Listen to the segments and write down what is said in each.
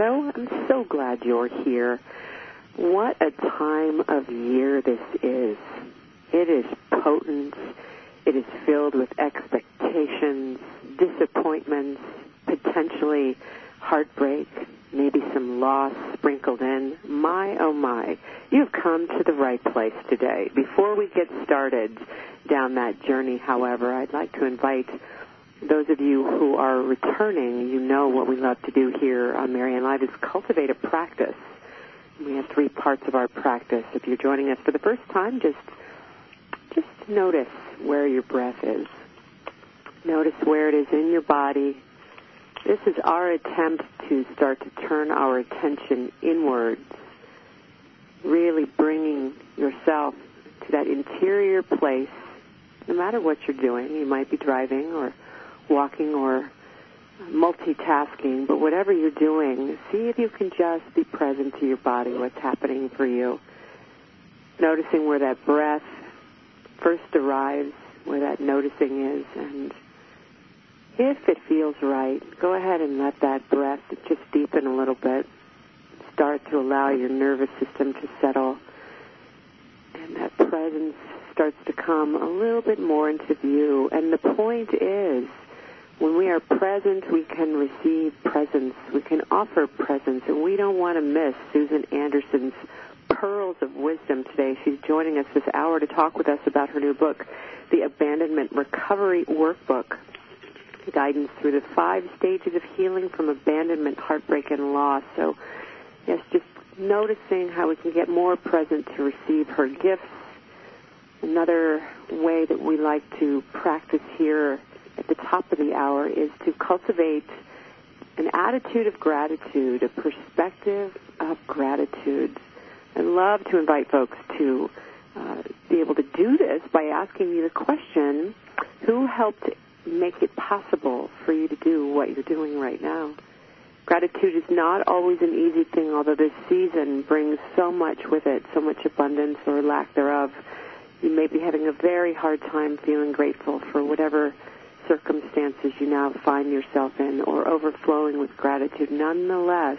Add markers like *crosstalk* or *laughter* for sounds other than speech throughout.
I'm so glad you're here. What a time of year this is. It is potent. It is filled with expectations, disappointments, potentially heartbreak, maybe some loss sprinkled in. My, oh my, you've come to the right place today. Before we get started down that journey, however, I'd like to invite those of you who are returning, you know what we love to do here on Marianne Live is cultivate a practice. We have three parts of our practice. If you're joining us for the first time, just just notice where your breath is. Notice where it is in your body. This is our attempt to start to turn our attention inwards, really bringing yourself to that interior place, no matter what you're doing. You might be driving or walking or multitasking, but whatever you're doing, see if you can just be present to your body, what's happening for you. Noticing where that breath first arrives, where that noticing is, and if it feels right, go ahead and let that breath just deepen a little bit. Start to allow your nervous system to settle, and that presence starts to come a little bit more into view. And the point is, when we are present, we can receive presence. We can offer presence, and we don't want to miss Susan Anderson's pearls of wisdom today. She's joining us this hour to talk with us about her new book, The Abandonment Recovery Workbook Guidance Through the Five Stages of Healing from Abandonment, Heartbreak, and Loss. So, yes, just noticing how we can get more present to receive her gifts. Another way that we like to practice here at the top of the hour is to cultivate an attitude of gratitude, a perspective of gratitude. I love to invite folks to uh, be able to do this by asking you the question, who helped make it possible for you to do what you're doing right now? Gratitude is not always an easy thing, although this season brings so much with it, so much abundance or lack thereof. You may be having a very hard time feeling grateful for whatever circumstances you now find yourself in or overflowing with gratitude. Nonetheless,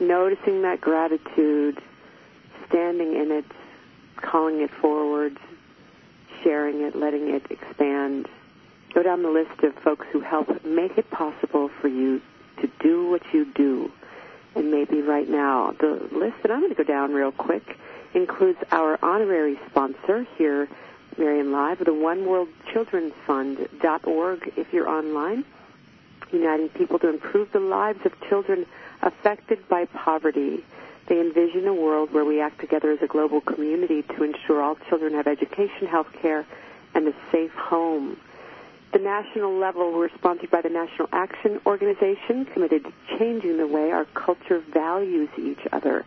noticing that gratitude, standing in it, calling it forward, sharing it, letting it expand. Go down the list of folks who help make it possible for you to do what you do. And maybe right now, the list that I'm going to go down real quick includes our honorary sponsor here Marianne Live, the One World Children's if you're online, uniting people to improve the lives of children affected by poverty. They envision a world where we act together as a global community to ensure all children have education, health care, and a safe home. The national level, we're sponsored by the National Action Organization, committed to changing the way our culture values each other.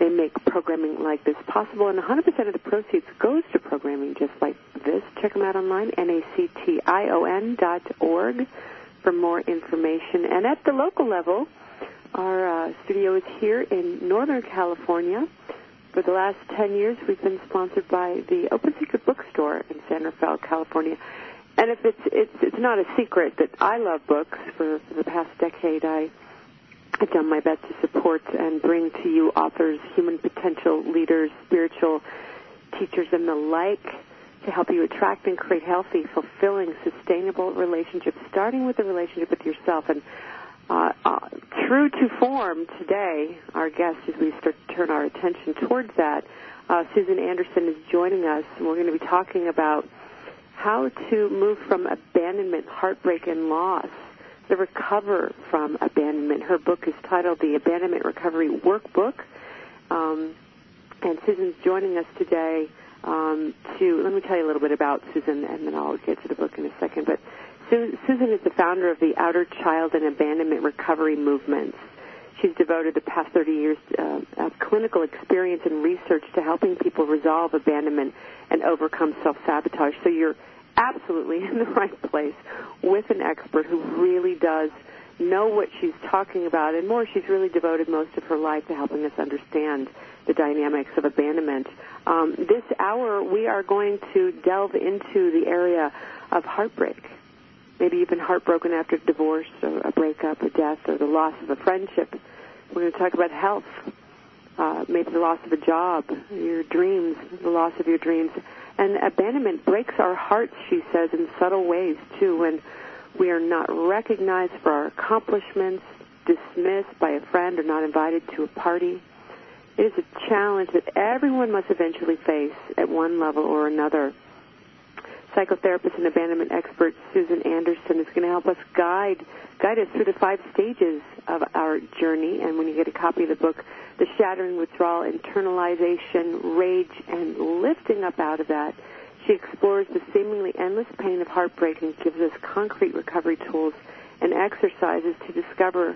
They make programming like this possible, and 100% of the proceeds goes to programming just like this. Check them out online, N-A-C-T-I-O-N dot org for more information. And at the local level, our uh, studio is here in Northern California. For the last 10 years, we've been sponsored by the Open Secret Bookstore in San Rafael, California. And if it's, it's, it's not a secret that I love books, for, for the past decade I I've done my best to support and bring to you authors, human potential leaders, spiritual teachers, and the like to help you attract and create healthy, fulfilling, sustainable relationships, starting with the relationship with yourself. And uh, uh, true to form today, our guest, as we start to turn our attention towards that, uh, Susan Anderson is joining us, and we're going to be talking about how to move from abandonment, heartbreak, and loss to recover from abandonment. Her book is titled The Abandonment Recovery Workbook. Um, and Susan's joining us today um, to, let me tell you a little bit about Susan, and then I'll get to the book in a second. But Susan is the founder of the Outer Child and Abandonment Recovery Movements. She's devoted the past 30 years uh, of clinical experience and research to helping people resolve abandonment and overcome self-sabotage. So you're absolutely *laughs* in the right place with an expert who really does know what she's talking about, and more, she's really devoted most of her life to helping us understand the dynamics of abandonment. Um, this hour, we are going to delve into the area of heartbreak Maybe you've been heartbroken after a divorce or a breakup, a death, or the loss of a friendship. We're going to talk about health, uh, maybe the loss of a job, your dreams, the loss of your dreams. And abandonment breaks our hearts, she says, in subtle ways, too, when we are not recognized for our accomplishments, dismissed by a friend, or not invited to a party. It is a challenge that everyone must eventually face at one level or another psychotherapist and abandonment expert Susan Anderson is going to help us guide guide us through the five stages of our journey. And when you get a copy of the book, the shattering withdrawal, internalization, rage, and lifting up out of that, she explores the seemingly endless pain of heartbreak and gives us concrete recovery tools and exercises to discover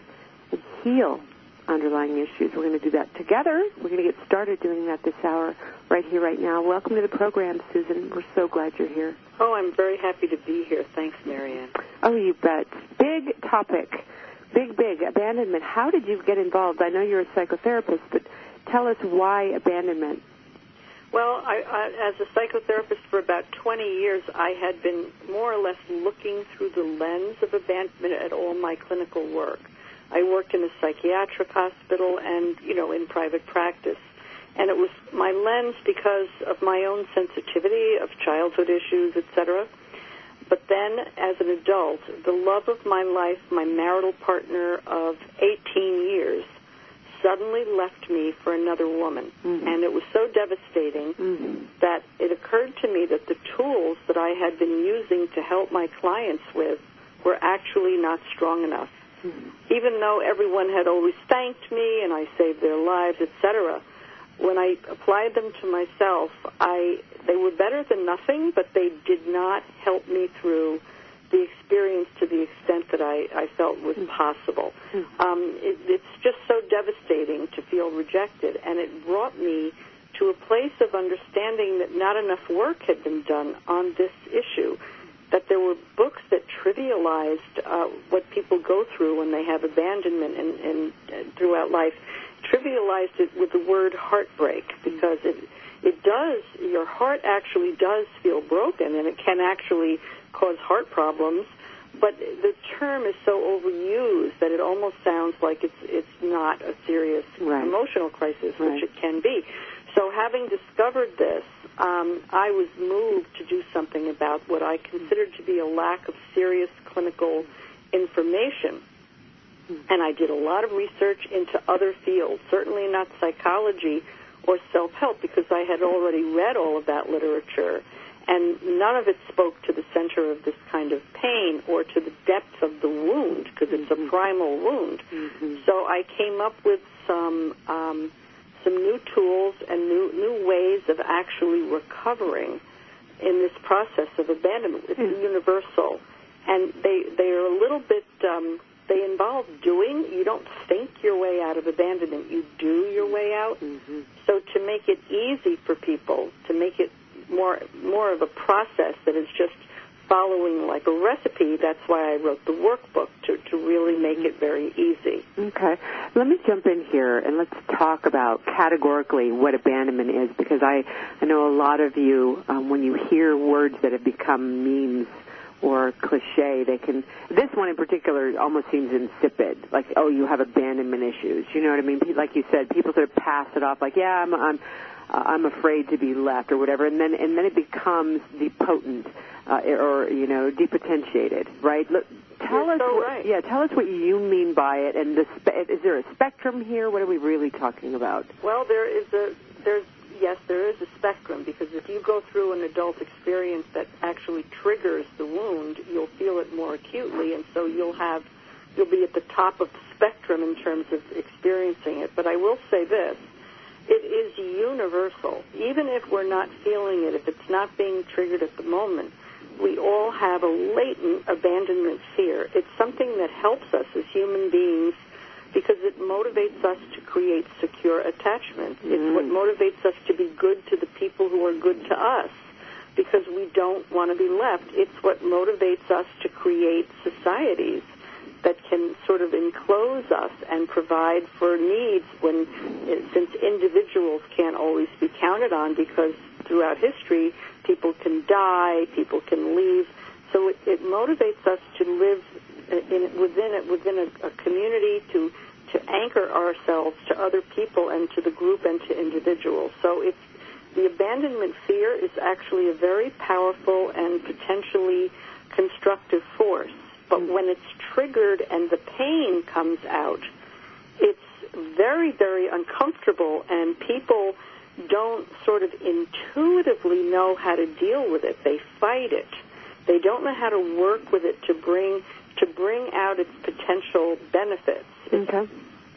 and heal underlying issues. We're going to do that together. We're going to get started doing that this hour, right here, right now. Welcome to the program, Susan. We're so glad you're here. Oh, I'm very happy to be here. Thanks, Marianne. Oh, you bet. Big topic. Big, big. Abandonment. How did you get involved? I know you're a psychotherapist, but tell us why abandonment. Well, I, I, as a psychotherapist for about 20 years, I had been more or less looking through the lens of abandonment at all my clinical work. I worked in a psychiatric hospital and, you know, in private practice. And it was my lens because of my own sensitivity of childhood issues, etc. But then, as an adult, the love of my life, my marital partner of 18 years, suddenly left me for another woman. Mm-hmm. And it was so devastating mm-hmm. that it occurred to me that the tools that I had been using to help my clients with were actually not strong enough. Mm-hmm. Even though everyone had always thanked me and I saved their lives, etc., when I applied them to myself, I they were better than nothing, but they did not help me through the experience to the extent that I, I felt was mm-hmm. possible. Mm-hmm. Um, it, it's just so devastating to feel rejected, and it brought me to a place of understanding that not enough work had been done on this issue that there were books that trivialized uh, what people go through when they have abandonment and, and uh, throughout life, trivialized it with the word heartbreak because it it does your heart actually does feel broken and it can actually cause heart problems but the term is so overused that it almost sounds like it's it's not a serious right. emotional crisis, right. which it can be. So, having discovered this, um, I was moved to do something about what I considered to be a lack of serious clinical information. And I did a lot of research into other fields, certainly not psychology or self help, because I had already read all of that literature. And none of it spoke to the center of this kind of pain or to the depth of the wound, because it's a primal wound. Mm-hmm. So I came up with some. Um, some new tools and new new ways of actually recovering in this process of abandonment. It's mm. universal, and they they are a little bit. Um, they involve doing. You don't think your way out of abandonment. You do your way out. Mm-hmm. So to make it easy for people, to make it more more of a process that is just following like a recipe. That's why I wrote the workbook to, to really make it very easy. Okay. Let me jump in here and let's talk about categorically what abandonment is because I, I know a lot of you, um, when you hear words that have become memes, or cliche. They can. This one in particular almost seems insipid. Like, oh, you have abandonment issues. You know what I mean? Like you said, people sort of pass it off. Like, yeah, I'm, I'm, uh, I'm afraid to be left or whatever, and then and then it becomes the potent uh, or you know depotentiated, right? Look, tell You're us, so what, right. yeah, tell us what you mean by it, and the spe- is there a spectrum here? What are we really talking about? Well, there is a there's yes, there is a spectrum because if you go through an adult experience that actually triggers the wound, you'll feel it more acutely, and so you'll have you'll be at the top of the spectrum in terms of experiencing it. But I will say this. It is universal. Even if we're not feeling it, if it's not being triggered at the moment, we all have a latent abandonment fear. It's something that helps us as human beings because it motivates us to create secure attachment. It's mm-hmm. what motivates us to be good to the people who are good to us because we don't want to be left. It's what motivates us to create societies that can sort of enclose us and provide for needs when eh, since individuals can't always be counted on because throughout history people can die, people can leave. So it, it motivates us to live in, within it within a, a community to to anchor ourselves to other people and to the group and to individuals. So it's the abandonment fear is actually a very powerful and potentially constructive force. But hmm. when it's triggered and the pain comes out, it's very, very uncomfortable, and people don't sort of intuitively know how to deal with it. They fight it. They don't know how to work with it to bring to bring out its potential benefits. Okay.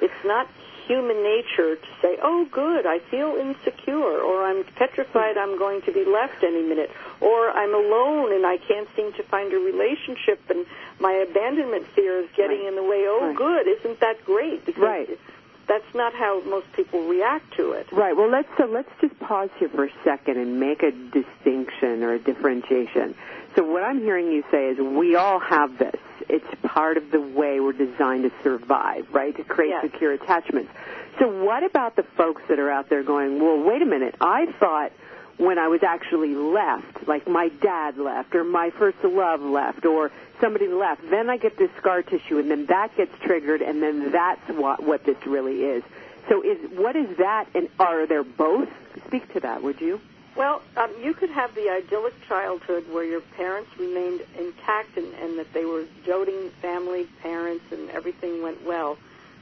It's not human nature to say, "Oh, good, I feel insecure," or "I'm petrified I'm going to be left any minute," or "I'm alone and I can't seem to find a relationship and my abandonment fear is getting Right. in the way." Oh, Right. good, isn't that great? Because Right. that's not how most people react to it. Right. Well, let's so let's just pause here for a second and make a distinction or a differentiation. So what I'm hearing you say is we all have this. It's part of the way we're designed to survive, right? To create Yes. secure attachments. So what about the folks that are out there going, "Well, wait a minute. I thought when I was actually left, like my dad left or my first love left or somebody left, then I get this scar tissue and then that gets triggered and then that's what what this really is." So is what is that and are there both? Speak to that, would you? Well, um, you could have the idyllic childhood where your parents remained intact and, and that they were doting family parents and everything went well.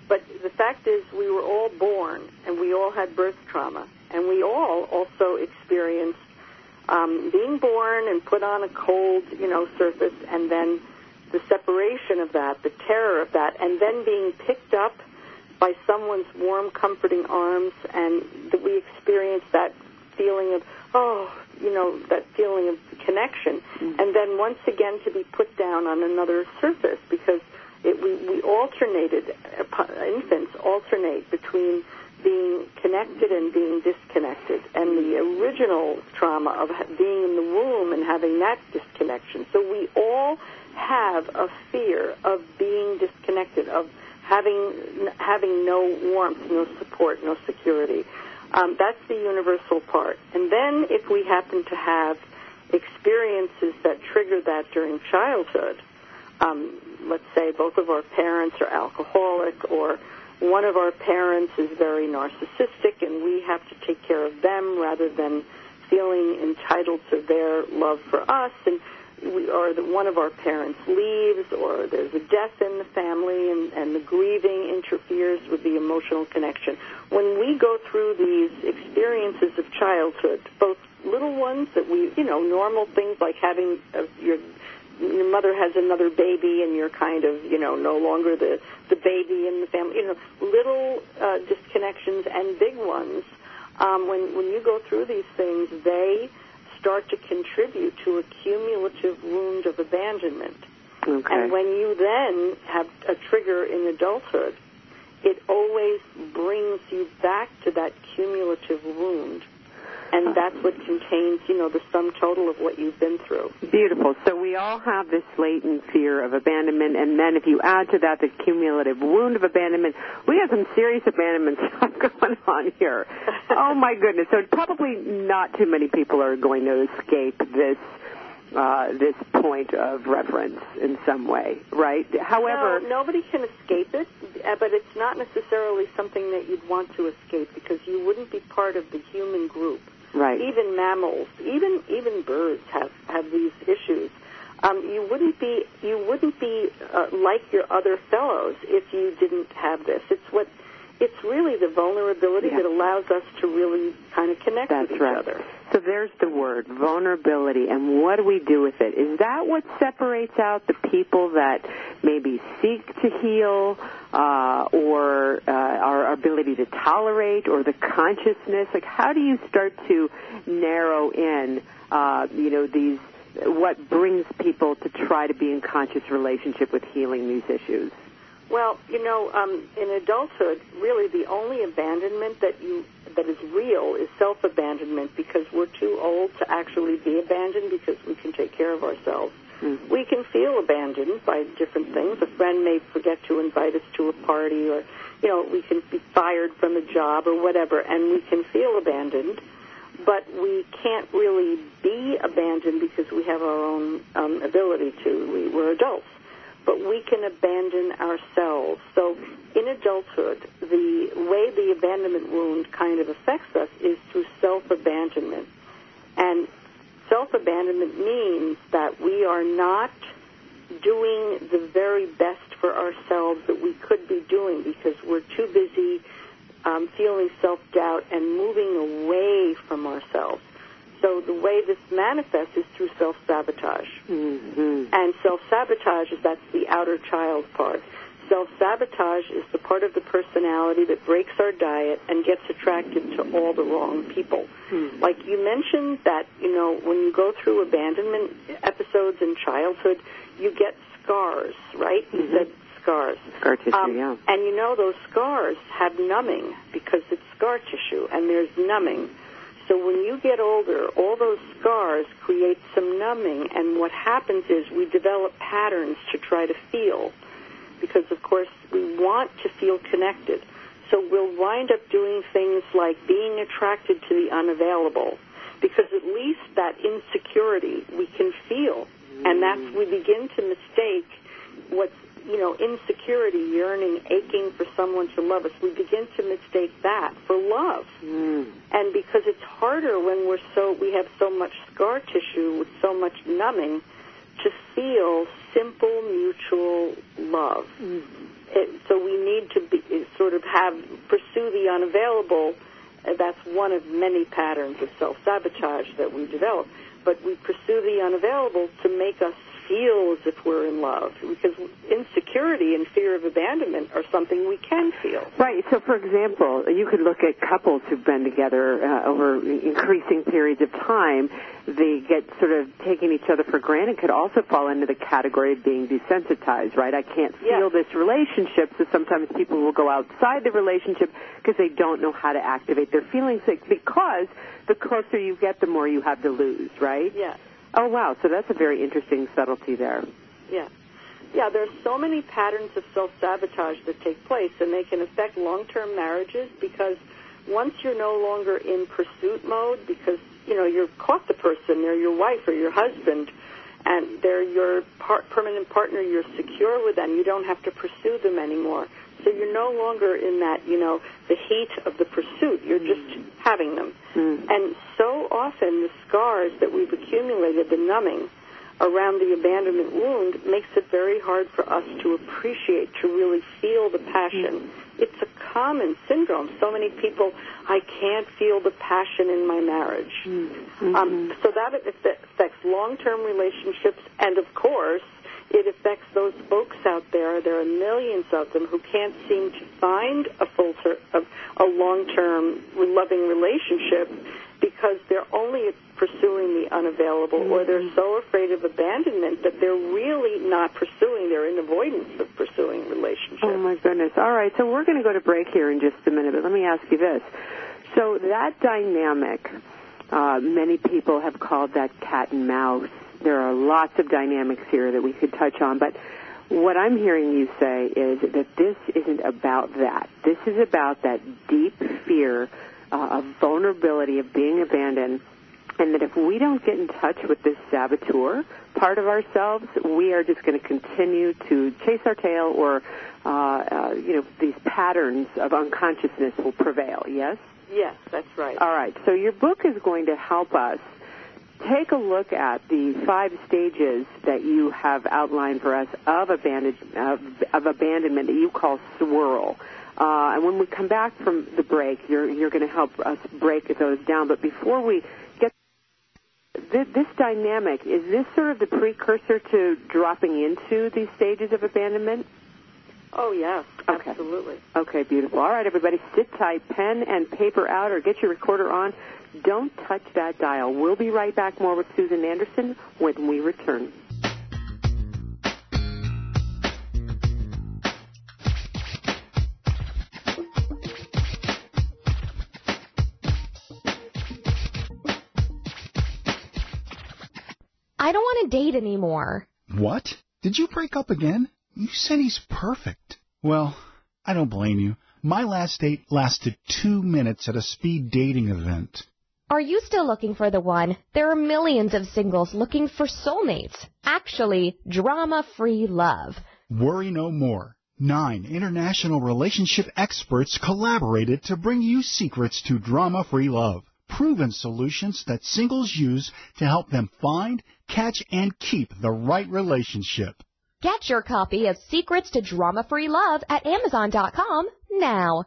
But the fact is, we were all born and we all had birth trauma, and we all also experienced um, being born and put on a cold, you know, surface, and then the separation of that, the terror of that, and then being picked up by someone's warm, comforting arms, and that we experience that feeling of, oh, you know, that feeling of connection, mm-hmm. and then once again to be put down on another surface because it, we, we alternated, infants alternate between being connected and being disconnected, and the mm-hmm. original trauma of being in the womb and having that disconnection. So we all have a fear of being disconnected, of having having no warmth, no support, no security. Um, that's the universal part. And then if we happen to have experiences that trigger that during childhood, um, let's say both of our parents are alcoholic or one of our parents is very narcissistic and we have to take care of them rather than feeling entitled to their love for us and we, or that one of our parents leaves or there's a death in the family and, and the grieving interferes with the emotional connection. When we go through these experiences of childhood, both little ones that we, you know, normal things like having a, your your mother has another baby and you're kind of, you know, no longer the, the baby in the family, you know, little uh, disconnections and big ones. Um, when, when you go through these things, they start to contribute to a cumulative wound of abandonment. Okay. And when you then have a trigger in adulthood, it always brings you back to that cumulative wound. And that's what contains, you know, the sum total of what you've been through. Beautiful. So we all have this latent fear of abandonment, and then if you add to that the cumulative wound of abandonment, we have some serious abandonment *laughs* stuff going on here. oh my goodness! So probably not too many people are going to escape this uh, this point of reference in some way, right? However, no, nobody can escape it, uh, but it's not necessarily something that you'd want to escape because you wouldn't be part of the human group. Right. Even mammals, even even birds have have these issues. Um, you wouldn't be you wouldn't be uh, like your other fellows if you didn't have this. It's what it's really the vulnerability Yeah. that allows us to really kind of connect That's with each right. other. So there's the word, vulnerability, and what do we do with it? Is that what separates out the people that maybe seek to heal, uh, or uh, our ability to tolerate, or the consciousness? Like, how do you start to narrow in, uh, you know, these what brings people to try to be in conscious relationship with healing these issues? Well, you know, um, in adulthood, really the only abandonment that you that is real is self-abandonment because we're too old to actually be abandoned because we can take care of ourselves. Mhm. We can feel abandoned by different things. A friend may forget to invite us to a party, or you know, we can be fired from a job or whatever, and we can feel abandoned. But we can't really be abandoned because we have our own um, ability to. We, we're adults but we can abandon ourselves. So in adulthood, the way the abandonment wound kind of affects us is through self-abandonment. And self-abandonment means that we are not doing the very best for ourselves that we could be doing because we're too busy um, feeling self-doubt and moving away from ourselves. So the way this manifests is through self-sabotage. Mm-hmm. And self-sabotage is that's the outer child part. Self-sabotage is the part of the personality that breaks our diet and gets attracted to all the wrong people. Hmm. Like you mentioned that, you know, when you go through abandonment episodes in childhood, you get scars, right? You Mhm. said scars. Scar tissue, Um, yeah. And you know those scars have numbing because it's scar tissue and there's numbing. So when you get older, all those scars create some numbing, and what happens is we develop patterns to try to feel, because of course we want to feel connected. So we'll wind up doing things like being attracted to the unavailable, because at least that insecurity we can feel, and that's we begin to mistake what's you know insecurity, yearning, aching for someone to love us. We begin to mistake that for love. Mm. and because it's harder when we're so we have so much scar tissue with so much numbing to feel simple mutual love. It, so we need to be sort of have pursue the unavailable. That's one of many patterns of self-sabotage that we develop. But we pursue the unavailable to make us feel as if we're in love because insecurity and fear of abandonment are something we can feel Right. So, for example, you could look at couples who've been together uh, over increasing periods of time. They get sort of taking each other for granted. Could also fall into the category of being desensitized. Right. I can't feel Yes. this relationship. So sometimes people will go outside the relationship because they don't know how to activate their feelings. Because the closer you get, the more you have to lose. Right. yeah Oh wow. So that's a very interesting subtlety there. Yeah. Yeah, there's so many patterns of self-sabotage that take place, and they can affect long-term marriages because once you're no longer in pursuit mode because, you know, you've caught the person, they're your wife or your husband, and they're your par- permanent partner, you're secure with them, you don't have to pursue them anymore. So you're no longer in that, you know, the heat of the pursuit. You're just having them. Mm. And so often the scars that we've accumulated, the numbing around the abandonment wound, makes it very hard for us to appreciate, to really feel the passion. It's a common syndrome. So many people, I can't feel the passion in my marriage. Um, so that affects long-term relationships, and of course, it affects those folks out there. There are millions of them who can't seem to find a full ter- a, a long-term loving relationship because they're only pursuing the unavailable, or they're so afraid of abandonment that they're really not pursuing. They're in avoidance of pursuing relationships. Oh my goodness. All right, so we're going to go to break here in just a minute, but let me ask you this. So that dynamic, uh, many people have called that cat and mouse. There are lots of dynamics here that we could touch on, but what I'm hearing you say is that this isn't about that. This is about that deep fear uh, of vulnerability, of being abandoned, and that if we don't get in touch with this saboteur part of ourselves, we are just going to continue to chase our tail, or uh, uh, you know, these patterns of unconsciousness will prevail. Yes. Yes, that's right. All right. So your book is going to help us take a look at the five stages that you have outlined for us of, abandon, of, of abandonment that you call swirl. Uh, and when we come back from the break, you're, you're going to help us break those down. But before we get this, this dynamic, is this sort of the precursor to dropping into these stages of abandonment? Oh, yes, Okay. absolutely. Okay, beautiful. All right, everybody, sit tight, pen and paper out, or get your recorder on. Don't touch that dial. We'll be right back more with Susan Anderson when we return. I don't want to date anymore. What? Did you break up again? You said he's perfect. Well, I don't blame you. My last date lasted two minutes at a speed dating event. Are you still looking for the one? There are millions of singles looking for soulmates. Actually, drama-free love. Worry no more. Nine international relationship experts collaborated to bring you secrets to drama-free love. Proven solutions that singles use to help them find, catch, and keep the right relationship. Get your copy of Secrets to Drama-Free Love at Amazon.com now.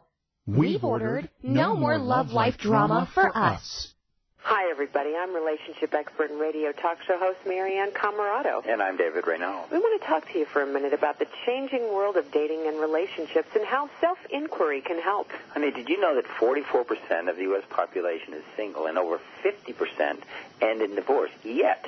We've ordered No More Love Life Drama for Us. Hi, everybody. I'm relationship expert and radio talk show host Marianne Camarado. And I'm David Reynolds. We want to talk to you for a minute about the changing world of dating and relationships and how self-inquiry can help. Honey, did you know that 44% of the U.S. population is single and over 50% end in divorce? Yet,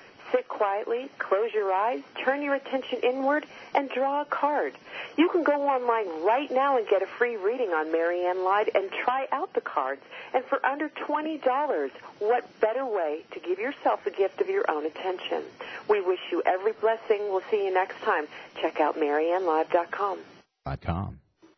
Sit quietly, close your eyes, turn your attention inward, and draw a card. You can go online right now and get a free reading on Marianne Live and try out the cards. And for under $20, what better way to give yourself the gift of your own attention? We wish you every blessing. We'll see you next time. Check out MarianneLive.com. com.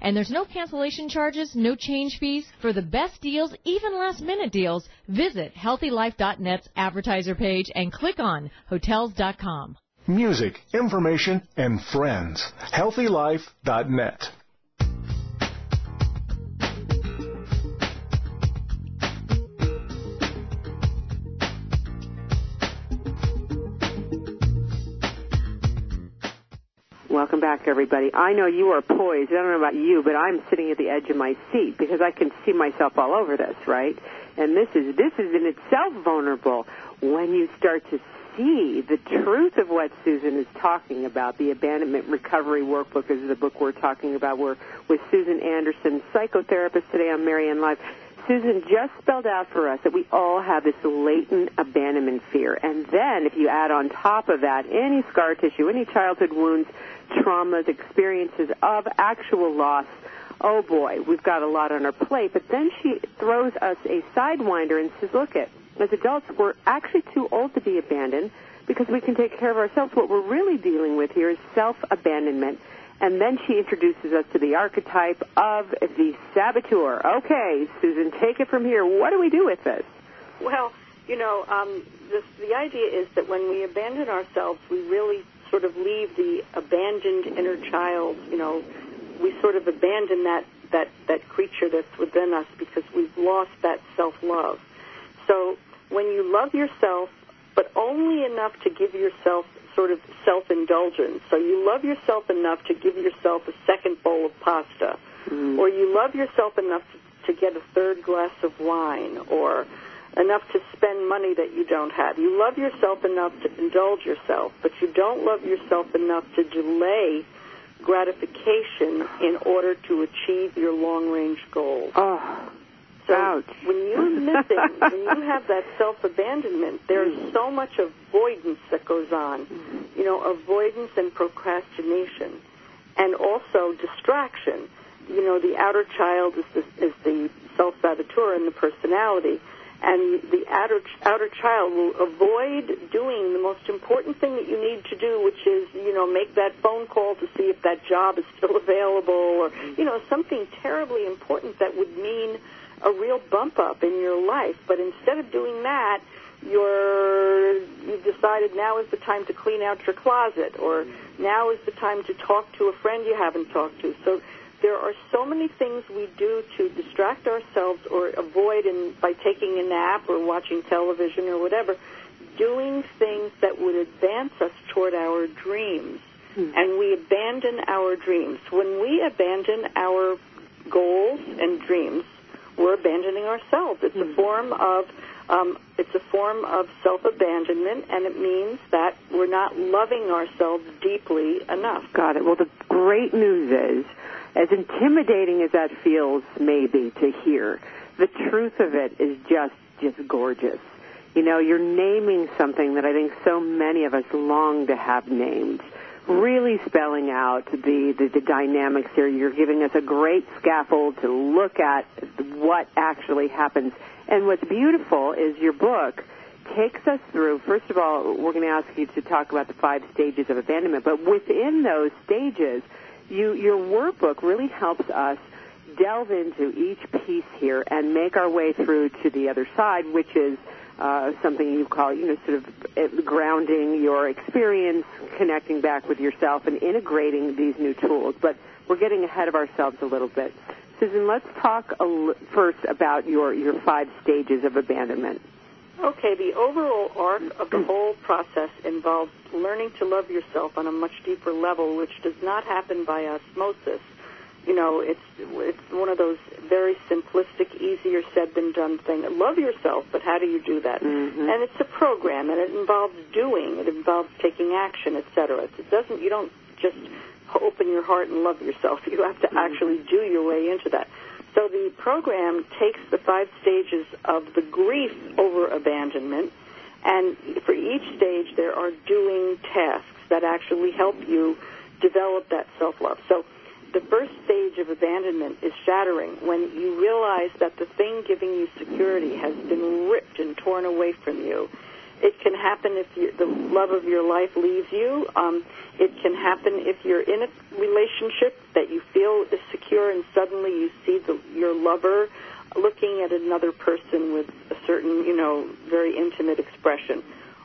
And there's no cancellation charges, no change fees. For the best deals, even last minute deals, visit HealthyLife.net's advertiser page and click on Hotels.com. Music, information, and friends. HealthyLife.net. Welcome back, everybody. I know you are poised. I don't know about you, but I'm sitting at the edge of my seat because I can see myself all over this, right? And this is this is in itself vulnerable when you start to see the truth of what Susan is talking about. The Abandonment Recovery Workbook is the book we're talking about. We're with Susan Anderson, psychotherapist today on Marianne Live. Susan just spelled out for us that we all have this latent abandonment fear. And then if you add on top of that any scar tissue, any childhood wounds, traumas, experiences of actual loss, oh boy, we've got a lot on our plate. But then she throws us a sidewinder and says, look it, as adults, we're actually too old to be abandoned because we can take care of ourselves. What we're really dealing with here is self-abandonment. And then she introduces us to the archetype of the saboteur. Okay, Susan, take it from here. What do we do with this? Well, you know, um, this, the idea is that when we abandon ourselves, we really sort of leave the abandoned inner child. You know, we sort of abandon that that that creature that's within us because we've lost that self-love. So when you love yourself, but only enough to give yourself sort of self-indulgence. So you love yourself enough to give yourself a second bowl of pasta, mm. or you love yourself enough to, to get a third glass of wine, or enough to spend money that you don't have. You love yourself enough to indulge yourself, but you don't love yourself enough to delay gratification in order to achieve your long range goals. Oh. So Ouch. when you're missing, when you have that self abandonment, there's mm. so much avoidance that goes on. You know, avoidance and procrastination, and also distraction. You know, the outer child is the, is the self saboteur in the personality, and the outer outer child will avoid doing the most important thing that you need to do, which is you know make that phone call to see if that job is still *laughs* available, or you know something terribly important that would mean a real bump up in your life. But instead of doing that, you're you've decided now is the time to clean out your closet, or now is the time to talk to a friend you haven't talked to. So there are so many things we do to distract ourselves or avoid in, by taking a nap or watching television or whatever, doing things that would advance us toward our dreams. Hmm. And we abandon our dreams. When we abandon our goals and dreams, we're abandoning ourselves. It's a form of um, it's a form of self-abandonment, and it means that we're not loving ourselves deeply enough. Got it. Well, the great news is, as intimidating as that feels, maybe to hear, the truth of it is just just gorgeous. You know, you're naming something that I think so many of us long to have named. Really spelling out the, the, the dynamics here. You're giving us a great scaffold to look at what actually happens. And what's beautiful is your book takes us through, first of all, we're going to ask you to talk about the five stages of abandonment, but within those stages, you, your workbook really helps us delve into each piece here and make our way through to the other side, which is uh, something you call, you know, sort of uh, grounding your experience, connecting back with yourself, and integrating these new tools. But we're getting ahead of ourselves a little bit. Susan, let's talk first about your, your five stages of abandonment. Okay, the overall arc of the whole process involves learning to love yourself on a much deeper level, which does not happen by osmosis. You know, it's it's one of those very simplistic, easier said than done thing. Love yourself, but how do you do that? Mm-hmm. And it's a program, and it involves doing. It involves taking action, etc. It doesn't. You don't just open your heart and love yourself. *laughs* You have to actually do your way into that. So the program takes the five stages of the grief over abandonment, and for each stage there are doing tasks that actually help you develop that self-love. So the first stage of abandonment is shattering when you realize that the thing giving you security has been ripped and torn away from you. It can happen if you, the love of your life leaves you. Um, it can happen if you're in a relationship that you feel is secure and suddenly you see the, your lover looking at another person with a certain, you know, very intimate expression.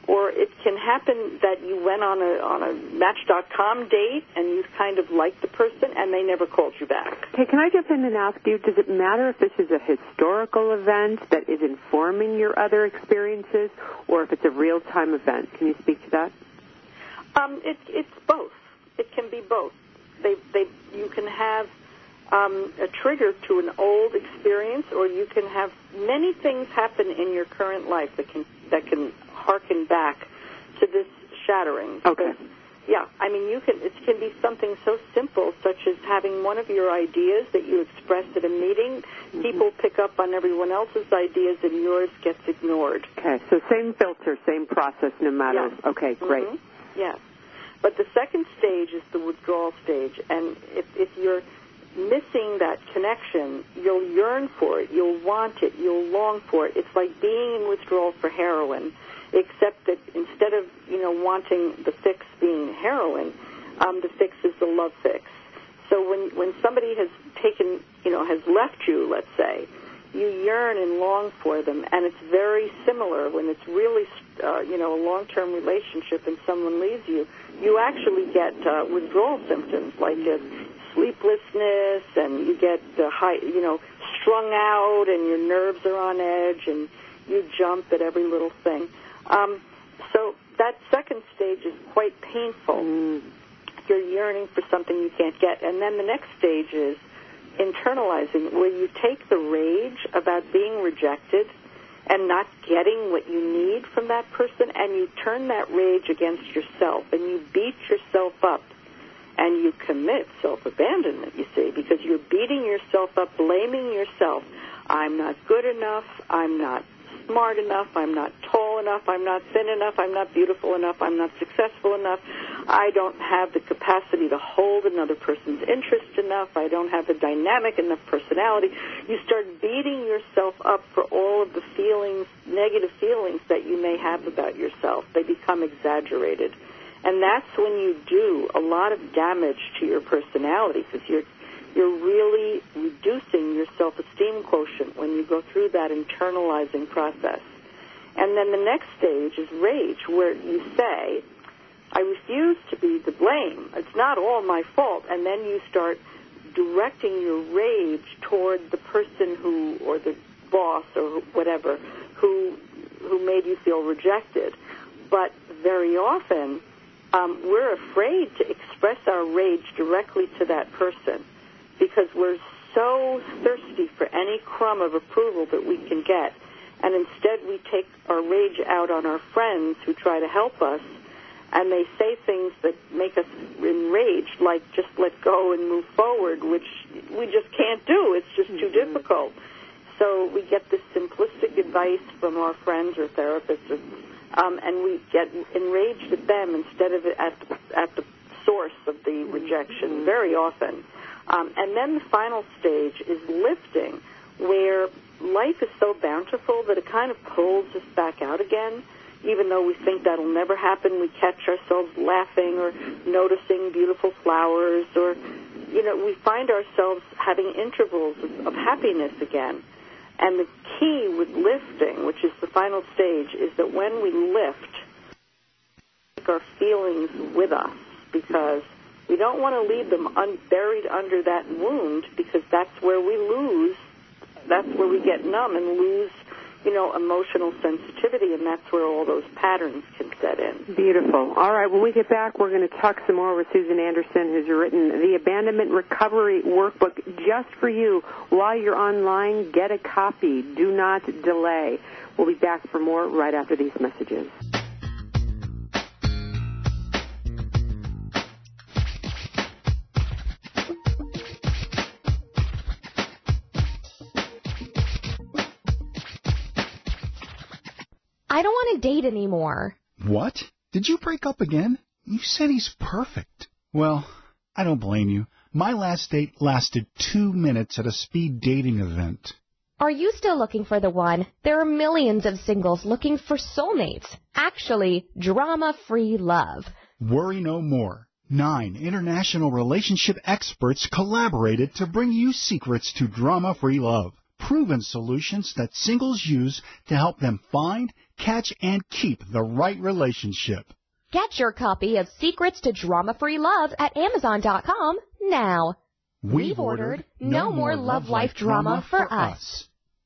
Or it can happen that you went on a on a Match.com date and you kind of liked the person and they never called you back. Okay, can I jump in and ask you, does it matter if this is a historical event that is informing your other experiences or if it's a real-time event? Can you speak to that? Um, it, it's both. It can be both. They, they, you can have um, a trigger to an old experience, or you can have many things happen in your current life that can that can harken back to this shattering. Okay. Yeah, I mean, you can. It can be something so simple, such as having one of your ideas that you expressed at a meeting. Mm-hmm. People pick up on everyone else's ideas, and yours gets ignored. Okay, so same filter, same process, no matter. Yeah. Okay, great. Mhm. Yes. But the second stage is the withdrawal stage, and if, if you're missing that connection, you'll yearn for it, you'll want it, you'll long for it. It's like being in withdrawal for heroin, except that instead of you know wanting the fix being heroin, um, the fix is the love fix. So when when somebody has taken you know has left you, let's say, you yearn and long for them, and it's very similar when it's really uh, you know a long-term relationship and someone leaves you. You actually get uh, withdrawal symptoms like uh, sleeplessness, and you get uh, high, you know, strung out, and your nerves are on edge, and you jump at every little thing. Um, so that second stage is quite painful. You're yearning for something you can't get, and then the next stage is internalizing, where you take the rage about being rejected and not getting what you need from that person, and you turn that rage against yourself, and you beat yourself up, and you commit self-abandonment, you see, because you're beating yourself up, blaming yourself. I'm not good enough. I'm not smart enough. I'm not tall enough. I'm not thin enough. I'm not beautiful enough. I'm not successful enough. I don't have the capacity to hold another person's interest enough. I don't have the dynamic enough personality. You start beating yourself up for all of the feelings, negative feelings that you may have about yourself. They become exaggerated. And that's when you do a lot of damage to your personality because you're you're really reducing your self-esteem quotient when you go through that internalizing process. And then the next stage is rage, where you say, I refuse to be the blame. It's not all my fault. And then you start directing your rage toward the person who, or the boss or whatever, who, who made you feel rejected. But very often, um, we're afraid to express our rage directly to that person because we're so thirsty for any crumb of approval that we can get. And instead, we take our rage out on our friends who try to help us, and they say things that make us enraged, like just let go and move forward, which we just can't do. It's just too mm-hmm. difficult. So we get this simplistic advice from our friends or therapists, or, um, and we get enraged at them instead of at the, at the source of the rejection mm-hmm. very often. Um, and then the final stage is lifting, where life is so bountiful that it kind of pulls us back out again. Even though we think that'll never happen, we catch ourselves laughing or noticing beautiful flowers, or, you know, we find ourselves having intervals of, of happiness again. And the key with lifting, which is the final stage, is that when we lift, take our feelings with us because we don't want to leave them un- buried under that wound because that's where we lose. That's where we get numb and lose, you know, emotional sensitivity, and that's where all those patterns can set in. Beautiful. All right, when we get back, we're going to talk some more with Susan Anderson, who's written the Abandonment Recovery Workbook just for you. While you're online, get a copy. Do not delay. We'll be back for more right after these messages. I don't want to date anymore. What? Did you break up again? You said he's perfect. Well, I don't blame you. My last date lasted two minutes at a speed dating event. Are you still looking for the one? There are millions of singles looking for soulmates. Actually, drama-free love. Worry no more. Nine international relationship experts collaborated to bring you secrets to drama-free love. Proven solutions that singles use to help them find catch, and keep the right relationship. Get your copy of Secrets to Drama-Free Love at Amazon.com now. We've ordered No More Love Life Drama for Us.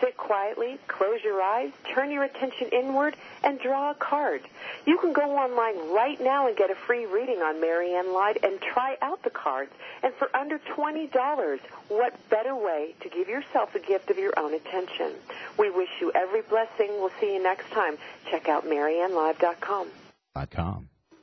Sit quietly, close your eyes, turn your attention inward, and draw a card. You can go online right now and get a free reading on Marianne Live and try out the cards. And for under $20, what better way to give yourself a gift of your own attention? We wish you every blessing. We'll see you next time. Check out MarianneLive.com. .com.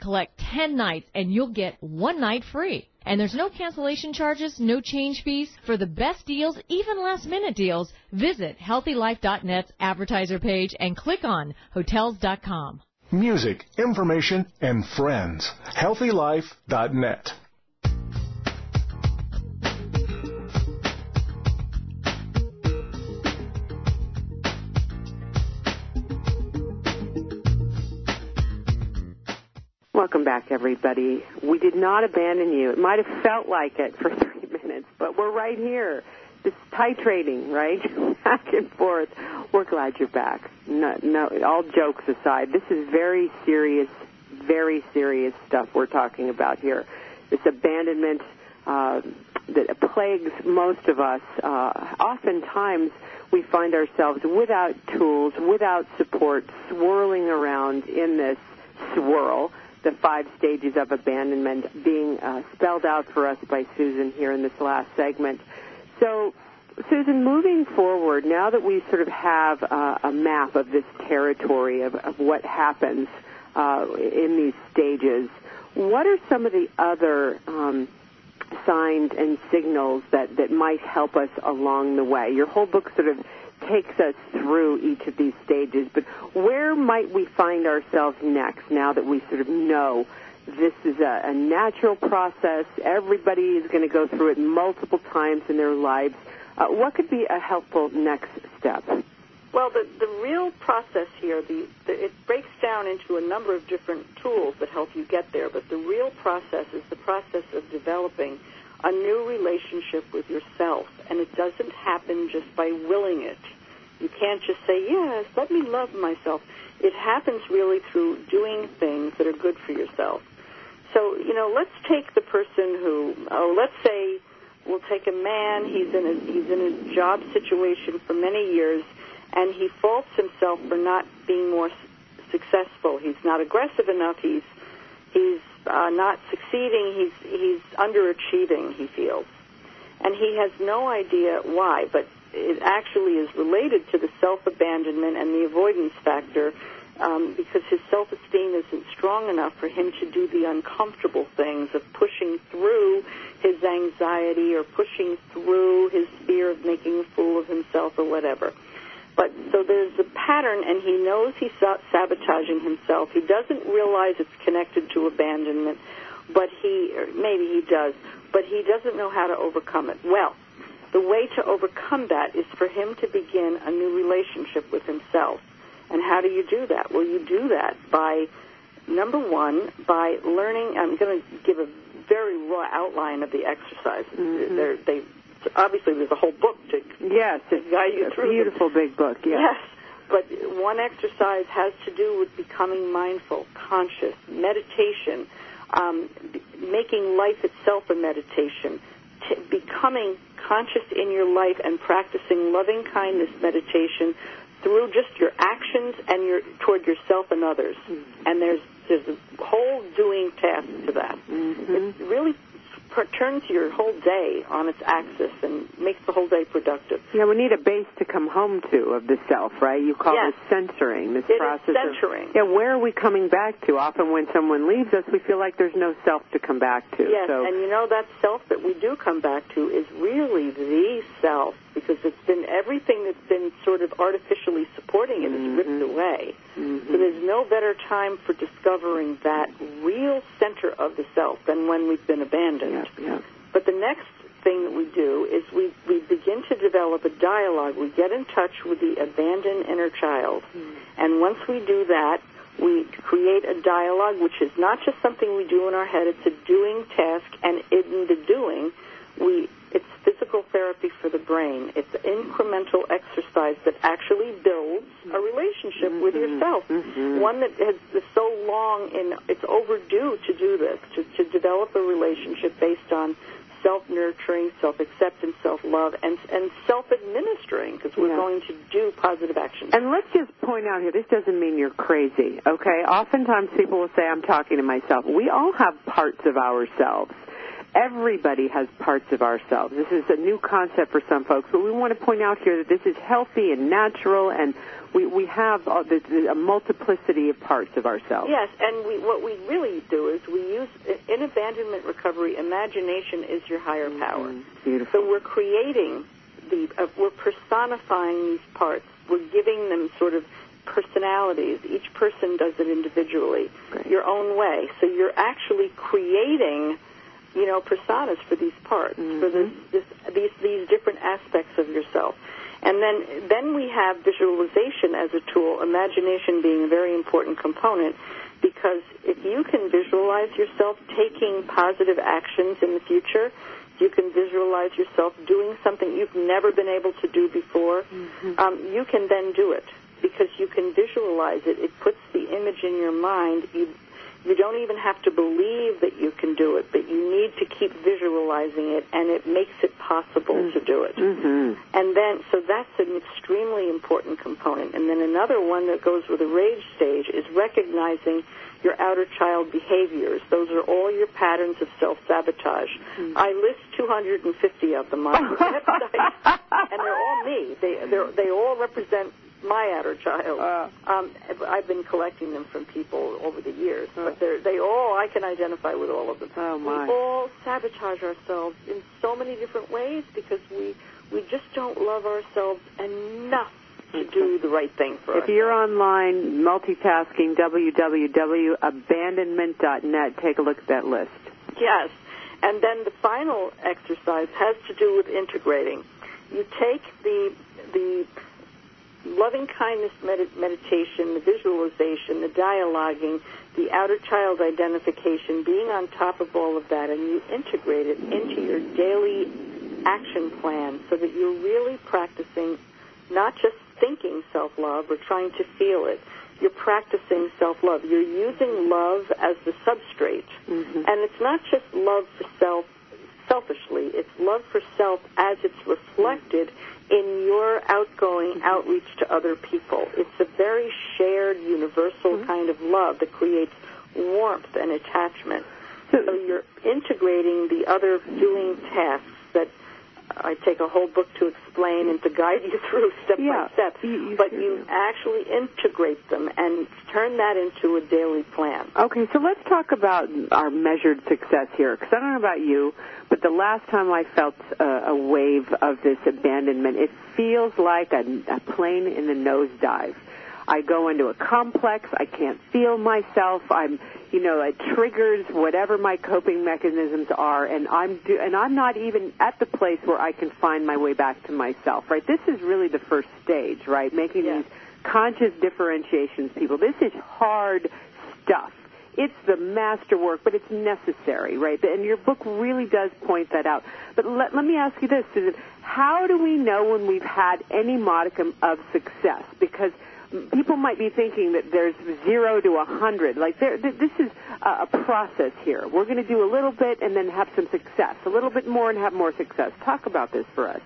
Collect 10 nights and you'll get one night free. And there's no cancellation charges, no change fees. For the best deals, even last minute deals, visit healthylife.net's advertiser page and click on hotels.com. Music, information, and friends. healthylife.net. Welcome back, everybody. We did not abandon you. It might have felt like it for *laughs* three minutes, but we're right here. This titrating, right? *laughs* back and forth. We're glad you're back. No, no, all jokes aside, this is very serious, very serious stuff we're talking about here. This abandonment uh, that plagues most of us. Uh, oftentimes, we find ourselves without tools, without support, swirling around in this swirl the five stages of abandonment being uh, spelled out for us by Susan here in this last segment. So, Susan, moving forward, now that we sort of have uh, a map of this territory of, of what happens uh, in these stages, what are some of the other um, signs and signals that, that might help us along the way? Your whole book sort of takes us through each of these stages. But where might we find ourselves next now that we sort of know this is a, a natural process? Everybody is going to go through it multiple times in their lives. Uh, what could be a helpful next step? Well, the, the real process here, the, the, it breaks down into a number of different tools that help you get there, but the real process is the process of developing a new relationship with yourself, and it doesn't happen just by willing it. You can't just say, yes, let me love myself. It happens really through doing things that are good for yourself. So, you know, let's take the person who, oh, let's say we'll take a man, he's in a, he's in a job situation for many years, and he faults himself for not being more successful. He's not aggressive enough, he's, he's uh, not succeeding, he's, he's underachieving, he feels. And he has no idea why, but it actually is related to the self-abandonment and the avoidance factor um, because his self-esteem isn't strong enough for him to do the uncomfortable things of pushing through his anxiety or pushing through his fear of making a fool of himself or whatever. But so there's a pattern, and he knows he's sabotaging himself. He doesn't realize it's connected to abandonment, but he, maybe he does, but he doesn't know how to overcome it. Well, the way to overcome that is for him to begin a new relationship with himself. And how do you do that? Well, you do that by, number one, by learning. I'm going to give a very raw outline of the exercises. Mm-hmm. They're, they obviously there's a whole book to yes, it's guide you a through. Beautiful them. big book. Yes. yes. But one exercise has to do with becoming mindful, conscious, meditation, um, making life itself a meditation, t- becoming conscious in your life and practicing loving kindness meditation through just your actions and your toward yourself and others. Mm-hmm. And there's there's a whole doing task to that. Mm-hmm. It's really turns your whole day on its axis and makes the whole day productive. Yeah, we need a base to come home to of the self, right? You call yes. this centering, this it process is centering. Of, yeah, where are we coming back to? Often when someone leaves us, we feel like there's no self to come back to. Yes, so. and you know that self that we do come back to is really the self because it's been everything that's been sort of artificially supporting it mm-hmm. is ripped away. Mm-hmm. So there's no better time for discovering that real center of the self than when we've been abandoned. Yeah, yeah. But the next thing that we do is we, we begin to develop a dialogue. We get in touch with the abandoned inner child. Mm. And once we do that, we create a dialogue which is not just something we do in our head, it's a doing task, and in the doing, we it's physical therapy for the brain. It's incremental exercise that actually builds a relationship mm-hmm. with yourself. Mm-hmm. One that has so long in it's overdue to do this, to, to develop a relationship based on self-nurturing, self-acceptance, self-love, and, and self-administering, because we're yeah. going to do positive action. And let's just point out here, this doesn't mean you're crazy, okay? Oftentimes people will say, I'm talking to myself. We all have parts of ourselves everybody has parts of ourselves. This is a new concept for some folks, but we want to point out here that this is healthy and natural, and we, we have a, a multiplicity of parts of ourselves. Yes, and we, what we really do is we use, in abandonment recovery, imagination is your higher power. Mm-hmm. Beautiful. So we're creating the, uh, we're personifying these parts. We're giving them sort of personalities. Each person does it individually, Great. your own way. So you're actually creating, you know, personas for these parts, Mm-hmm. for this, this, these these different aspects of yourself. And then then we have visualization as a tool, imagination being a very important component. Because if you can visualize yourself taking positive actions in the future, you can visualize yourself doing something you've never been able to do before, um, you can then do it because you can visualize it. It puts the image in your mind. You you don't even have to believe that you can do it, but you need to keep visualizing it, and it makes it possible to do it. Mm-hmm. And then, so that's an extremely important component. And then another one that goes with the rage stage is recognizing your outer child behaviors. Those are all your patterns of self-sabotage. I list 250 of them on the *laughs* website, and they're all me. They they all represent my outer child. Uh. um, I've been collecting them from people over the years, but they're, they all I can identify with all of them. Oh, my. We all sabotage ourselves in so many different ways because we we just don't love ourselves enough to do the right thing for us. If you're online multitasking, www.abandonment.net, take a look at that list. Yes. And then the final exercise has to do with integrating. You take the the loving kindness med- meditation, the visualization, the dialoguing, the outer child identification, being on top of all of that, and you integrate it into your daily action plan so that you're really practicing not just thinking self-love or trying to feel it. You're practicing self-love. You're using love as the substrate. Mm-hmm. And it's not just love for self selfishly. It's love for self as it's reflected in your outgoing mm-hmm. outreach to other people. It's a very shared, universal mm-hmm. kind of love that creates warmth and attachment. So you're integrating the other doing tasks that I take a whole book to explain and to guide you *laughs* through step Yeah, by step. you- you but sure you do. actually integrate them and turn that into a daily plan. Okay, so let's talk about our measured success here. Because I don't know about you, but the last time I felt a, a wave of this abandonment, it feels like a, a plane in the nosedive. I go into a complex. I can't feel myself. I'm, you know, it triggers whatever my coping mechanisms are, and I'm do, and I'm not even at the place where I can find my way back to myself. Right? This is really the first stage, right? Making Yes. these conscious differentiations, people. This is hard stuff. It's the masterwork, but it's necessary, right? And your book really does point that out. But let, let me ask you this, Susan. How do we know when we've had any modicum of success? Because people might be thinking that there's zero to a hundred. Like there, th- this is a, a process here. We're going to do a little bit and then have some success, a little bit more and have more success. Talk about this for us.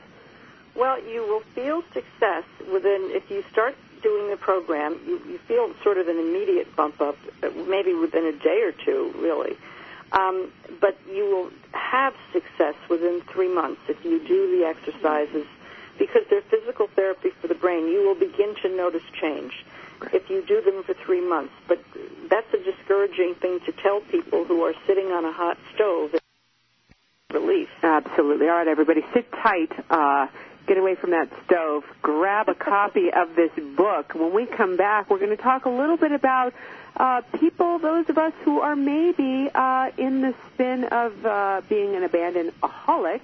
Well, you will feel success within, if you start doing the program, you, you feel sort of an immediate bump up, uh, maybe within a day or two, really. Um, but you will have success within three months if you do the exercises because they're physical therapy for the brain. You will begin to notice change if you do them for three months. But that's a discouraging thing to tell people who are sitting on a hot stove. Relief. Absolutely. All right, everybody, sit tight. Uh, get away from that stove. Grab a copy *laughs* of this book. When we come back, we're going to talk a little bit about uh, people, those of us who are maybe uh, in the spin of uh, being an abandoned aholic.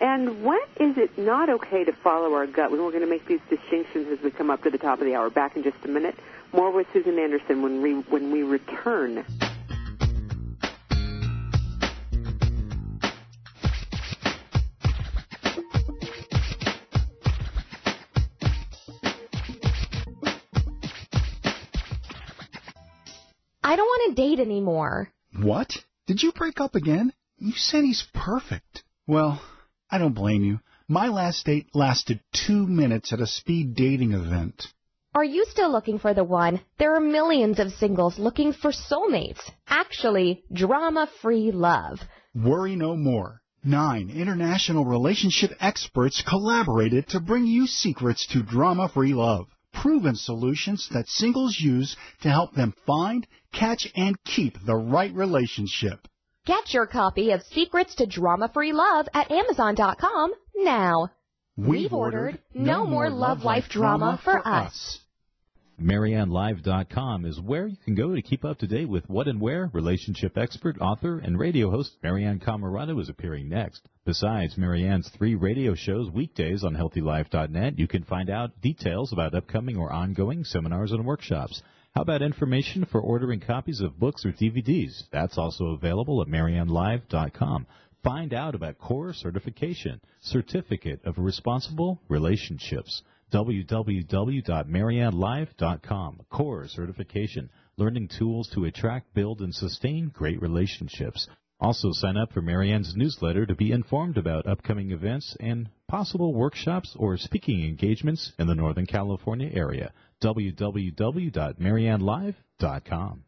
And when is it not okay to follow our gut? We're going to make these distinctions as we come up to the top of the hour. Back in just a minute. More with Susan Anderson when we, when we return. I don't want to date anymore. What? Did you break up again? You said he's perfect. Well, I don't blame you. My last date lasted two minutes at a speed dating event. Are you still looking for the one? There are millions of singles looking for soulmates. Actually, drama-free love. Worry no more. Nine international relationship experts collaborated to bring you secrets to drama-free love. Proven solutions that singles use to help them find, catch, and keep the right relationship. Get your copy of Secrets to Drama-Free Love at Amazon.com now. We've ordered No More Love Life Drama for Us. MarianneLive.com is where you can go to keep up to date with what and where relationship expert, author, and radio host Marianne Camarado is appearing next. Besides Marianne's three radio shows weekdays on HealthyLife.net, you can find out details about upcoming or ongoing seminars and workshops. How about information for ordering copies of books or DVDs? That's also available at MarianneLive.com. Find out about core certification, certificate of responsible relationships www.mariannelive.com. Core certification, learning tools to attract, build, and sustain great relationships. Also sign up for Marianne's newsletter to be informed about upcoming events and possible workshops or speaking engagements in the Northern California area. www.mariannelive.com.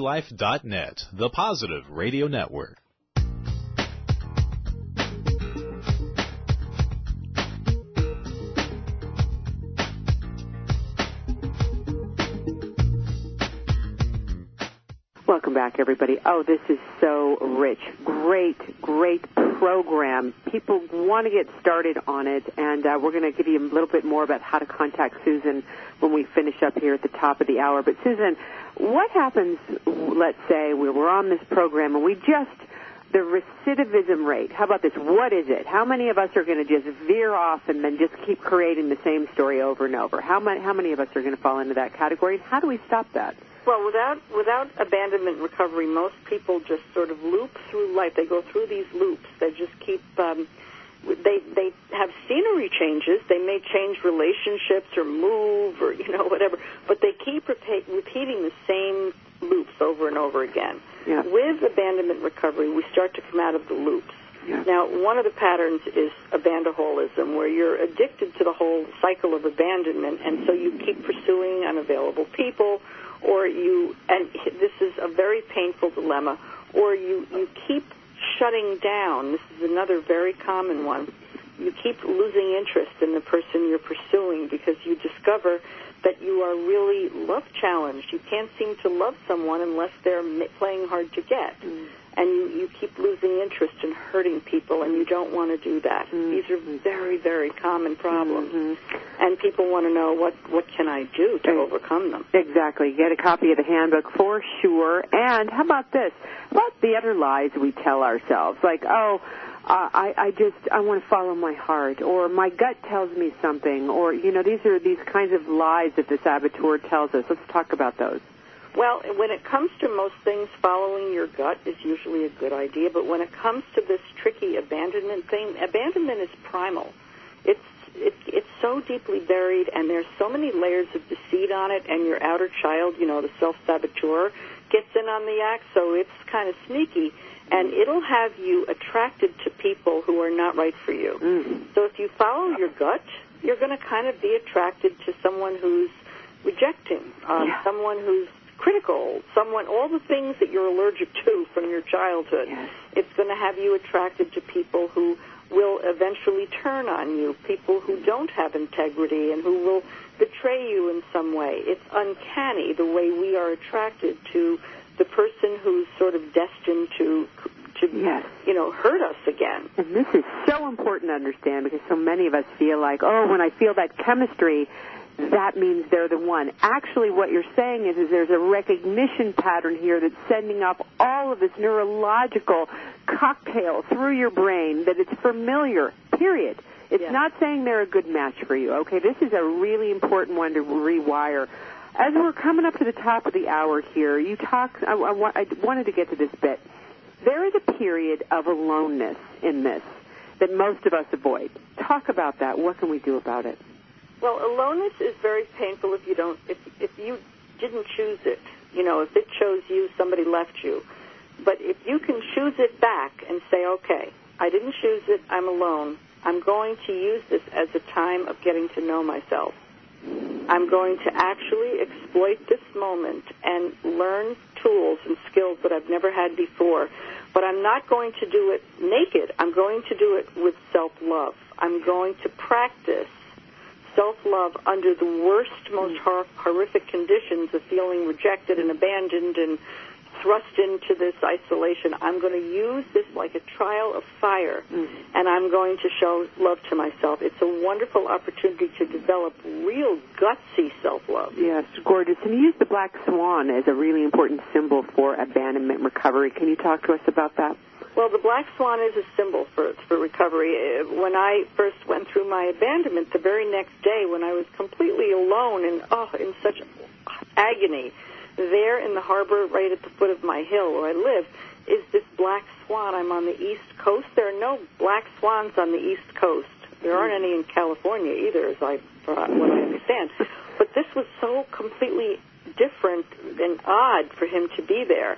HealthyLife.net, the positive radio network. Welcome back, everybody. Oh, this is so rich. Great, great program. People want to get started on it, and uh, we're going to give you a little bit more about how to contact Susan when we finish up here at the top of the hour. But, Susan, what happens, let's say, we we're on this program and we just, the recidivism rate, how about this? What is it? How many of us are going to just veer off and then just keep creating the same story over and over? How many, how many of us are going to fall into that category? How do we stop that? Well, without without abandonment recovery, most people just sort of loop through life. They go through these loops. They just keep. Um, they they have scenery changes. They may change relationships or move or you know whatever, but they keep repeat, repeating the same loops over and over again. Yeah. With abandonment recovery, we start to come out of the loops. Yeah. Now, one of the patterns is abandoholism, where you're addicted to the whole cycle of abandonment, and so you keep pursuing unavailable people or you and this is a very painful dilemma or you you keep shutting down. This is another very common one. You keep losing interest in the person you're pursuing because you discover that you are really love challenged. You can't seem to love someone unless they're playing hard to get. Mm. and you, you keep losing interest in hurting people and you don't want to do that. Mm. these are very very common problems. Mm-hmm. and people want to know what what can i do to overcome them? exactly. Get a copy of the handbook for sure. And how about this? How about the other lies we tell ourselves? Like oh I, I just I want to follow my heart, or my gut tells me something, or you know these are these kinds of lies that the saboteur tells us. Let's talk about those. Well, when it comes to most things, following your gut is usually a good idea. But when it comes to this tricky abandonment thing, abandonment is primal. It's it, it's so deeply buried, and there's so many layers of deceit on it. And your outer child, you know, the self saboteur, gets in on the act, so it's kind of sneaky and it'll have you attracted to people who are not right for you. Mm. So if you follow your gut, you're going to kind of be attracted to someone who's rejecting, um, yeah. someone who's critical, someone, all the things that you're allergic to from your childhood. Yes. It's going to have you attracted to people who will eventually turn on you, people who don't have integrity and who will betray you in some way. It's uncanny the way we are attracted to the person who's sort of destined to to yes. you know hurt us again. And this is so important to understand because so many of us feel like, oh, when I feel that chemistry, that means they're the one. Actually, what you're saying is, is there's a recognition pattern here that's sending up all of this neurological cocktail through your brain that it's familiar. Period. It's Yeah. not saying they're a good match for you. Okay, this is a really important one to rewire. As we're coming up to the top of the hour here, you talk. I, I, I wanted to get to this bit. There is a period of aloneness in this that most of us avoid. Talk about that. What can we do about it? Well, aloneness is very painful if you don't if if you didn't choose it. You know, if it chose you, somebody left you. But if you can choose it back and say, okay, I didn't choose it, I'm alone. I'm going to use this as a time of getting to know myself. I'm going to actually exploit this moment and learn tools and skills that I've never had before. But I'm not going to do it naked. I'm going to do it with self-love. I'm going to practice self-love under the worst, most hor- horrific conditions of feeling rejected and abandoned and thrust into this isolation. I'm going to use this like a trial of fire, and I'm going to show love to myself. It's a wonderful opportunity to develop real gutsy self-love. Yes, gorgeous. And you use the black swan as a really important symbol for abandonment recovery. Can you talk to us about that? Well, the black swan is a symbol for for recovery. Uh, When I first went through my abandonment, the very next day, when I was completely alone and oh, in such agony, there in the harbor, right at the foot of my hill where I live, is this black swan. I'm on the east coast. There are no black swans on the east coast. There aren't any in California either, as I for what I understand. But this was so completely different and odd for him to be there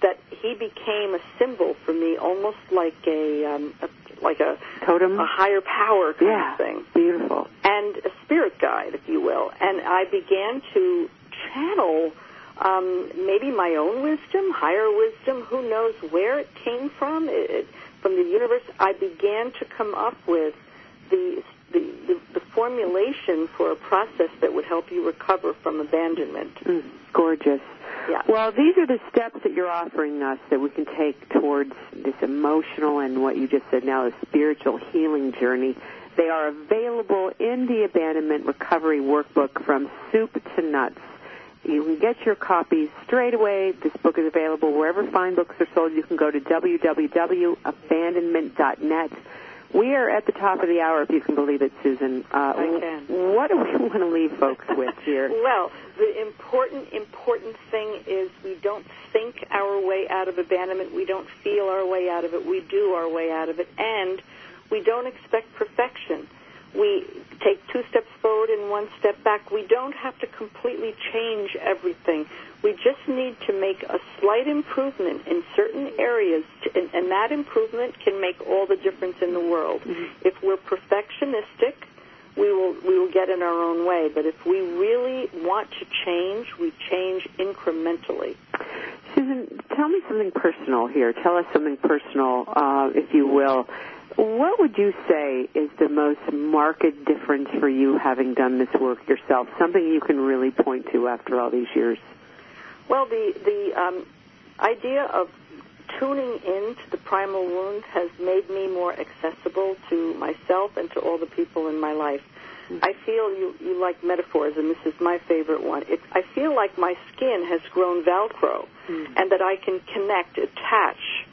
that he became a symbol for me, almost like a, um, a like a Totem? a higher power kind Yeah. of thing, Beautiful. and a spirit guide, if you will. And I began to channel um, maybe my own wisdom, higher wisdom. Who knows where it came from? It, from the universe. I began to come up with the the, the the formulation for a process that would help you recover from abandonment. Mm, gorgeous. Yeah. Well, these are the steps that you're offering us that we can take towards this emotional and what you just said now, the spiritual healing journey. They are available in the Abandonment Recovery Workbook from soup to nuts. You can get your copies straight away. This book is available wherever fine books are sold. You can go to www.abandonment.net. We are at the top of the hour, if you can believe it, Susan. Uh, I can. What do we *laughs* want to leave folks with here? *laughs* Well, the important, important thing is we don't think our way out of abandonment. We don't feel our way out of it. We do our way out of it. And we don't expect perfection. We take two steps forward and one step back. We don't have to completely change everything. We just need to make a slight improvement in certain areas, to, and, and that improvement can make all the difference in the world. If we're perfectionistic, we will we will get in our own way. But if we really want to change, we change incrementally. Susan, tell me something personal here. Tell us something personal, uh, if you will. What would you say is the most marked difference for you having done this work yourself? Something you can really point to after all these years? Well, the the um, idea of tuning in to the primal wound has made me more accessible to myself and to all the people in my life. I feel you, you like metaphors, and this is my favorite one. It, I feel like my skin has grown Velcro, and that I can connect, attach.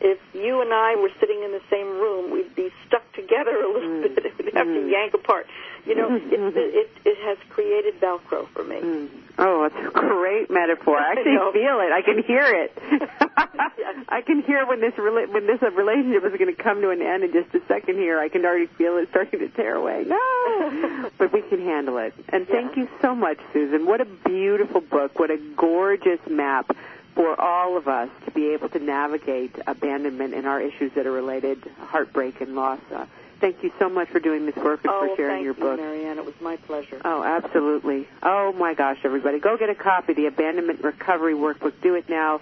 If you and I were sitting in the same room, we'd be stuck together a little mm. bit. We'd have to mm. yank apart. You know, it, *laughs* it, it has created Velcro for me. Mm. Oh, it's a great metaphor. *laughs* I actually know. feel it. I can hear it. *laughs* I can hear when this rela- when this uh, relationship is going to come to an end in just a second. Here, I can already feel it starting to tear away. No, but we can handle it. And thank you so much, Susan. What a beautiful book. What a gorgeous map for all of us to be able to navigate abandonment and our issues that are related, heartbreak and loss. Uh, thank you so much for doing this work and oh, for sharing thank your you, book. Marianne. It was my pleasure. Oh, absolutely. Oh my gosh, everybody. Go get a copy of the Abandonment Recovery Workbook. Do it now.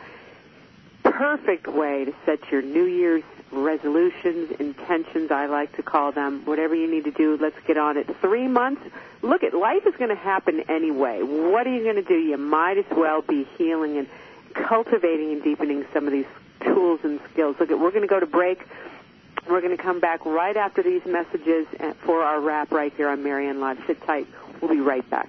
Perfect way to set your New Year's resolutions, intentions, I like to call them. Whatever you need to do, let's get on it. Three months. Look at life is going to happen anyway. What are you going to do? You might as well be healing and cultivating and deepening some of these tools and skills. Look we're going to go to break. We're going to come back right after these messages for our wrap right here on Marianne Live. Sit tight. We'll be right back.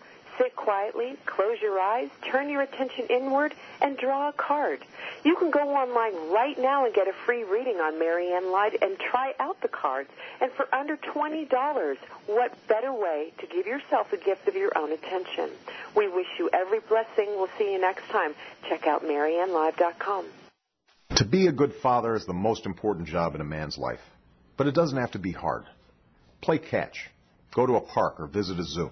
Sit quietly, close your eyes, turn your attention inward, and draw a card. You can go online right now and get a free reading on Marianne Live and try out the cards. And for under $20, what better way to give yourself a gift of your own attention? We wish you every blessing. We'll see you next time. Check out MarianneLive.com. To be a good father is the most important job in a man's life. But it doesn't have to be hard. Play catch. Go to a park or visit a zoo.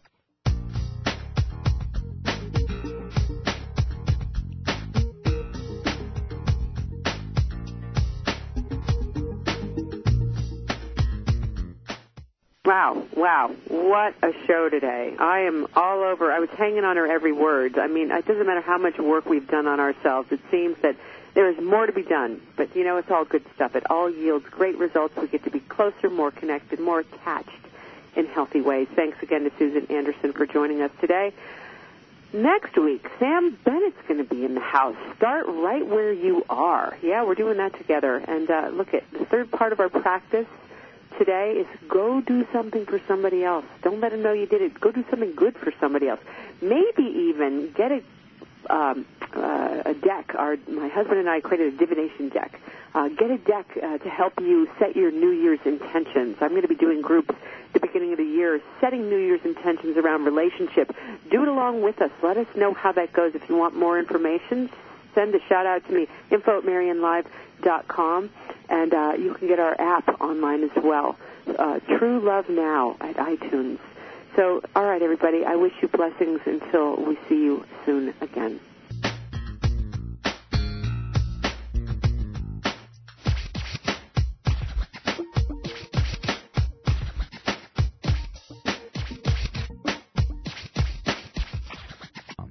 Wow, wow, what a show today. I am all over. I was hanging on her every word. I mean, it doesn't matter how much work we've done on ourselves. It seems that there is more to be done. But, you know, it's all good stuff. It all yields great results. We get to be closer, more connected, more attached in healthy ways. Thanks again to Susan Anderson for joining us today. Next week, Sam Bennett's going to be in the house. Start right where you are. Yeah, we're doing that together. And uh, look at the third part of our practice today is go do something for somebody else. Don't let them know you did it. Go do something good for somebody else. Maybe even get a um, uh, a deck. Our my husband and I created a divination deck. Uh, get a deck uh, to help you set your New Year's intentions. I'm going to be doing groups at the beginning of the year, setting New Year's intentions around relationship. Do it along with us. Let us know how that goes. If you want more information, send a shout out to me. Info at MarianneLive.com and uh, you can get our app online as well. Uh, True Love Now at iTunes. So, all right, everybody, I wish you blessings until we see you soon again.